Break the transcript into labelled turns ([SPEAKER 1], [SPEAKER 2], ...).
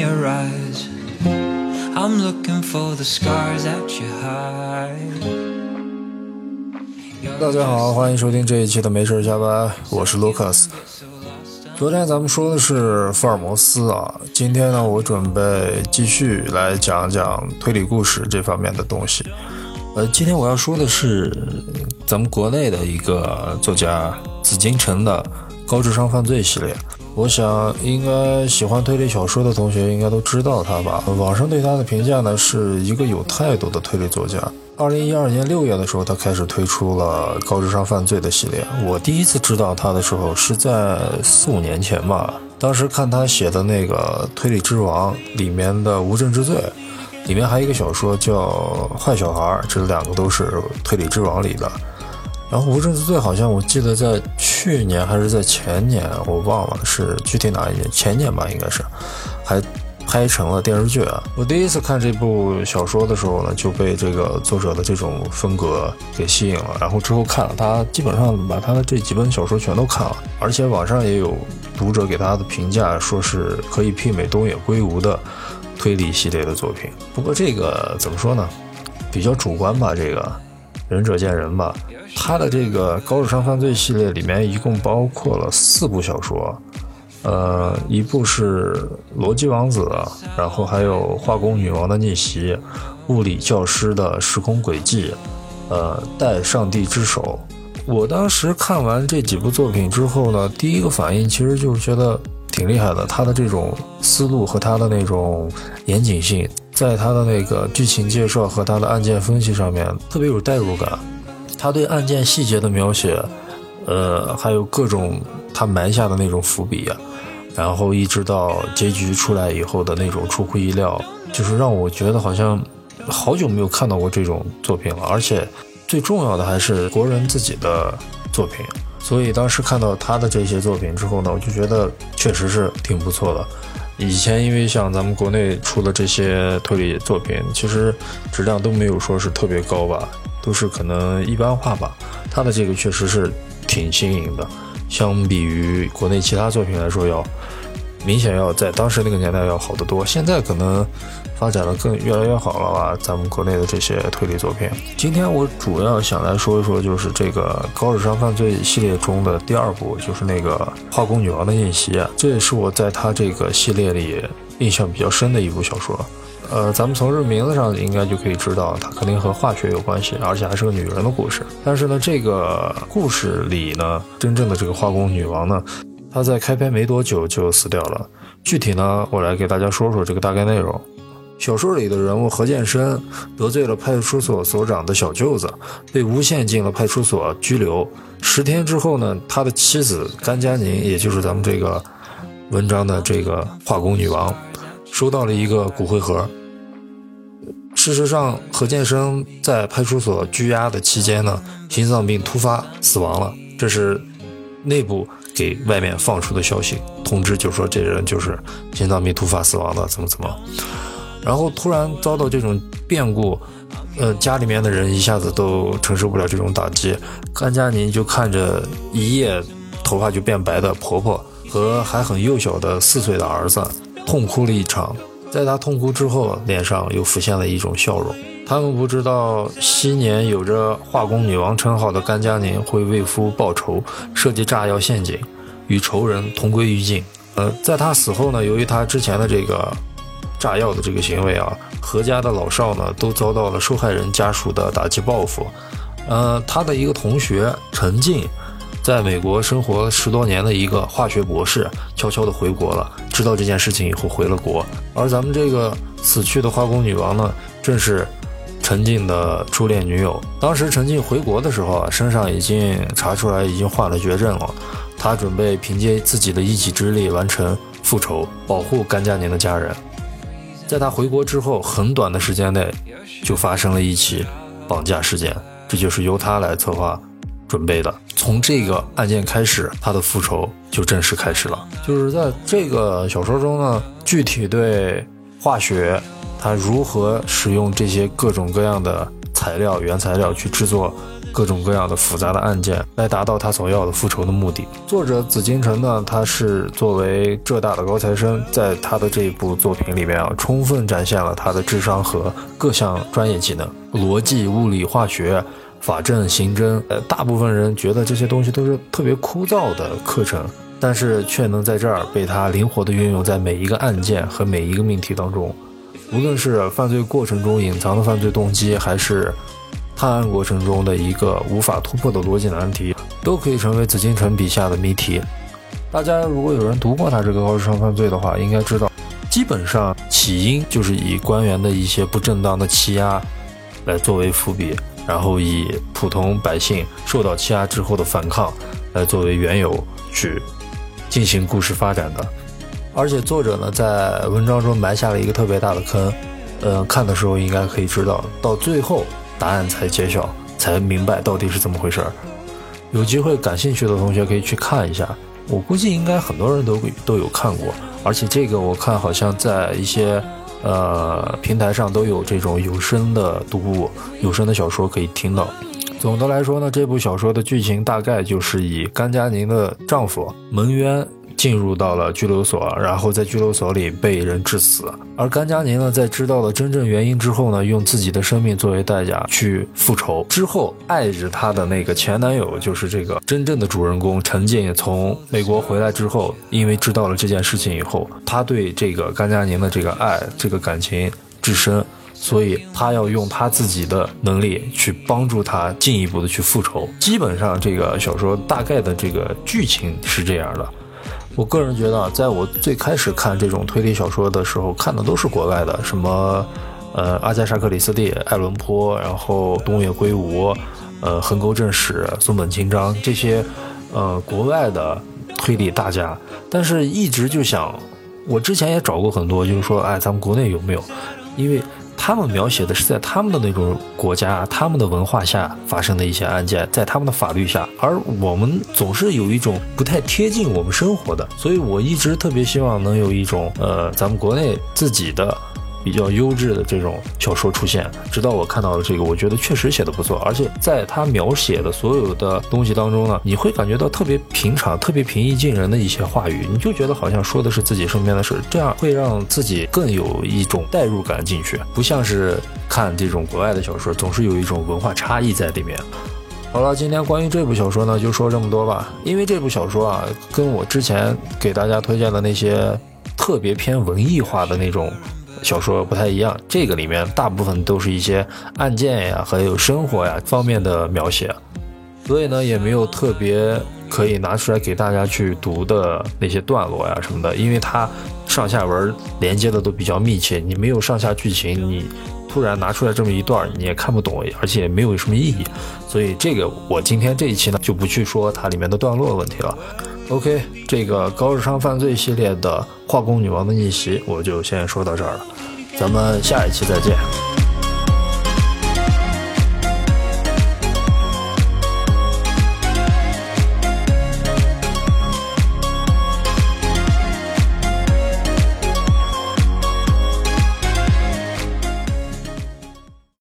[SPEAKER 1] your eyes. I'm looking for the scars at you hide.
[SPEAKER 2] 大家好，欢迎收听这一期的没事加班，我是 Lucas。昨天咱们说的是福尔摩斯啊，今天呢，我准备继续来讲讲推理故事这方面的东西。呃，今天我要说的是咱们国内的一个作家紫禁城的高智商犯罪系列。我想，应该喜欢推理小说的同学应该都知道他吧？网上对他的评价呢，是一个有态度的推理作家。二零一二年六月的时候，他开始推出了高智商犯罪的系列。我第一次知道他的时候是在四五年前吧，当时看他写的那个《推理之王》里面的《无证之罪》，里面还有一个小说叫《坏小孩》，这两个都是《推理之王》里的。然后《无证之罪》好像我记得在去年还是在前年，我忘了是具体哪一年，前年吧，应该是，还拍成了电视剧啊。我第一次看这部小说的时候呢，就被这个作者的这种风格给吸引了。然后之后看了他，基本上把他的这几本小说全都看了，而且网上也有读者给他的评价，说是可以媲美东野圭吾的推理系列的作品。不过这个怎么说呢，比较主观吧，这个仁者见仁吧。他的这个高智商犯罪系列里面一共包括了四部小说，呃，一部是《逻辑王子》，然后还有《化工女王的逆袭》，《物理教师的时空轨迹》，呃，《带上帝之手》。我当时看完这几部作品之后呢，第一个反应其实就是觉得挺厉害的，他的这种思路和他的那种严谨性，在他的那个剧情介绍和他的案件分析上面特别有代入感。他对案件细节的描写，呃，还有各种他埋下的那种伏笔啊，然后一直到结局出来以后的那种出乎意料，就是让我觉得好像好久没有看到过这种作品了。而且最重要的还是国人自己的作品，所以当时看到他的这些作品之后呢，我就觉得确实是挺不错的。以前因为像咱们国内出的这些推理作品，其实质量都没有说是特别高吧。都是可能一般化吧，他的这个确实是挺新颖的，相比于国内其他作品来说，要明显要在当时那个年代要好得多。现在可能发展的更越来越好了吧，咱们国内的这些推理作品。今天我主要想来说一说，就是这个高智商犯罪系列中的第二部，就是那个化工女王的逆袭，这也是我在他这个系列里印象比较深的一部小说。呃，咱们从这名字上应该就可以知道，它肯定和化学有关系，而且还是个女人的故事。但是呢，这个故事里呢，真正的这个化工女王呢，她在开篇没多久就死掉了。具体呢，我来给大家说说这个大概内容。小说里的人物何建生得罪了派出所所长的小舅子，被诬陷进了派出所拘留。十天之后呢，他的妻子甘佳宁，也就是咱们这个文章的这个化工女王，收到了一个骨灰盒。事实上，何建生在派出所拘押的期间呢，心脏病突发死亡了。这是内部给外面放出的消息通知，就说这人就是心脏病突发死亡的，怎么怎么。然后突然遭到这种变故，呃，家里面的人一下子都承受不了这种打击。甘佳宁就看着一夜头发就变白的婆婆和还很幼小的四岁的儿子，痛哭了一场。在他痛哭之后，脸上又浮现了一种笑容。他们不知道，昔年有着化工女王称号的甘佳宁会为夫报仇，设计炸药陷阱，与仇人同归于尽。呃，在他死后呢，由于他之前的这个炸药的这个行为啊，何家的老少呢都遭到了受害人家属的打击报复。呃，他的一个同学陈静。在美国生活十多年的一个化学博士，悄悄地回国了。知道这件事情以后，回了国。而咱们这个死去的化工女王呢，正是陈静的初恋女友。当时陈静回国的时候啊，身上已经查出来已经患了绝症了。她准备凭借自己的一己之力完成复仇，保护甘佳宁的家人。在她回国之后，很短的时间内，就发生了一起绑架事件，这就是由她来策划。准备的，从这个案件开始，他的复仇就正式开始了。就是在这个小说中呢，具体对化学，它如何使用这些各种各样的材料、原材料去制作各种各样的复杂的案件，来达到他所要的复仇的目的。作者紫金城呢，他是作为浙大的高材生，在他的这一部作品里面啊，充分展现了他的智商和各项专业技能，逻辑、物理、化学。法政、刑侦，呃，大部分人觉得这些东西都是特别枯燥的课程，但是却能在这儿被他灵活地运用在每一个案件和每一个命题当中。无论是犯罪过程中隐藏的犯罪动机，还是探案过程中的一个无法突破的逻辑难题，都可以成为紫禁城笔下的谜题。大家如果有人读过他这个高智商犯罪的话，应该知道，基本上起因就是以官员的一些不正当的欺压来作为伏笔。然后以普通百姓受到欺压之后的反抗来作为缘由去进行故事发展的，而且作者呢在文章中埋下了一个特别大的坑，呃，看的时候应该可以知道，到最后答案才揭晓，才明白到底是怎么回事儿。有机会感兴趣的同学可以去看一下，我估计应该很多人都都有看过，而且这个我看好像在一些。呃，平台上都有这种有声的读物、有声的小说可以听到。总的来说呢，这部小说的剧情大概就是以甘佳宁的丈夫蒙冤。进入到了拘留所，然后在拘留所里被人致死。而甘佳宁呢，在知道了真正原因之后呢，用自己的生命作为代价去复仇。之后，爱着她的那个前男友，就是这个真正的主人公陈静，从美国回来之后，因为知道了这件事情以后，他对这个甘佳宁的这个爱，这个感情至深，所以他要用他自己的能力去帮助他进一步的去复仇。基本上，这个小说大概的这个剧情是这样的。我个人觉得，在我最开始看这种推理小说的时候，看的都是国外的，什么，呃，阿加莎·克里斯蒂、爱伦坡，然后东野圭吾，呃，横沟正史、松本清张这些，呃，国外的推理大家。但是，一直就想，我之前也找过很多，就是说，哎，咱们国内有没有？因为。他们描写的是在他们的那种国家、他们的文化下发生的一些案件，在他们的法律下，而我们总是有一种不太贴近我们生活的，所以我一直特别希望能有一种呃，咱们国内自己的。比较优质的这种小说出现，直到我看到了这个，我觉得确实写的不错，而且在他描写的所有的东西当中呢，你会感觉到特别平常、特别平易近人的一些话语，你就觉得好像说的是自己身边的事，这样会让自己更有一种代入感进去，不像是看这种国外的小说，总是有一种文化差异在里面。好了，今天关于这部小说呢，就说这么多吧，因为这部小说啊，跟我之前给大家推荐的那些特别偏文艺化的那种。小说不太一样，这个里面大部分都是一些案件呀，还有生活呀方面的描写，所以呢也没有特别可以拿出来给大家去读的那些段落呀什么的，因为它上下文连接的都比较密切，你没有上下剧情，你突然拿出来这么一段你也看不懂，而且也没有什么意义，所以这个我今天这一期呢就不去说它里面的段落问题了。OK，这个高智商犯罪系列的化工女王的逆袭，我就先说到这儿了，咱们下一期再见。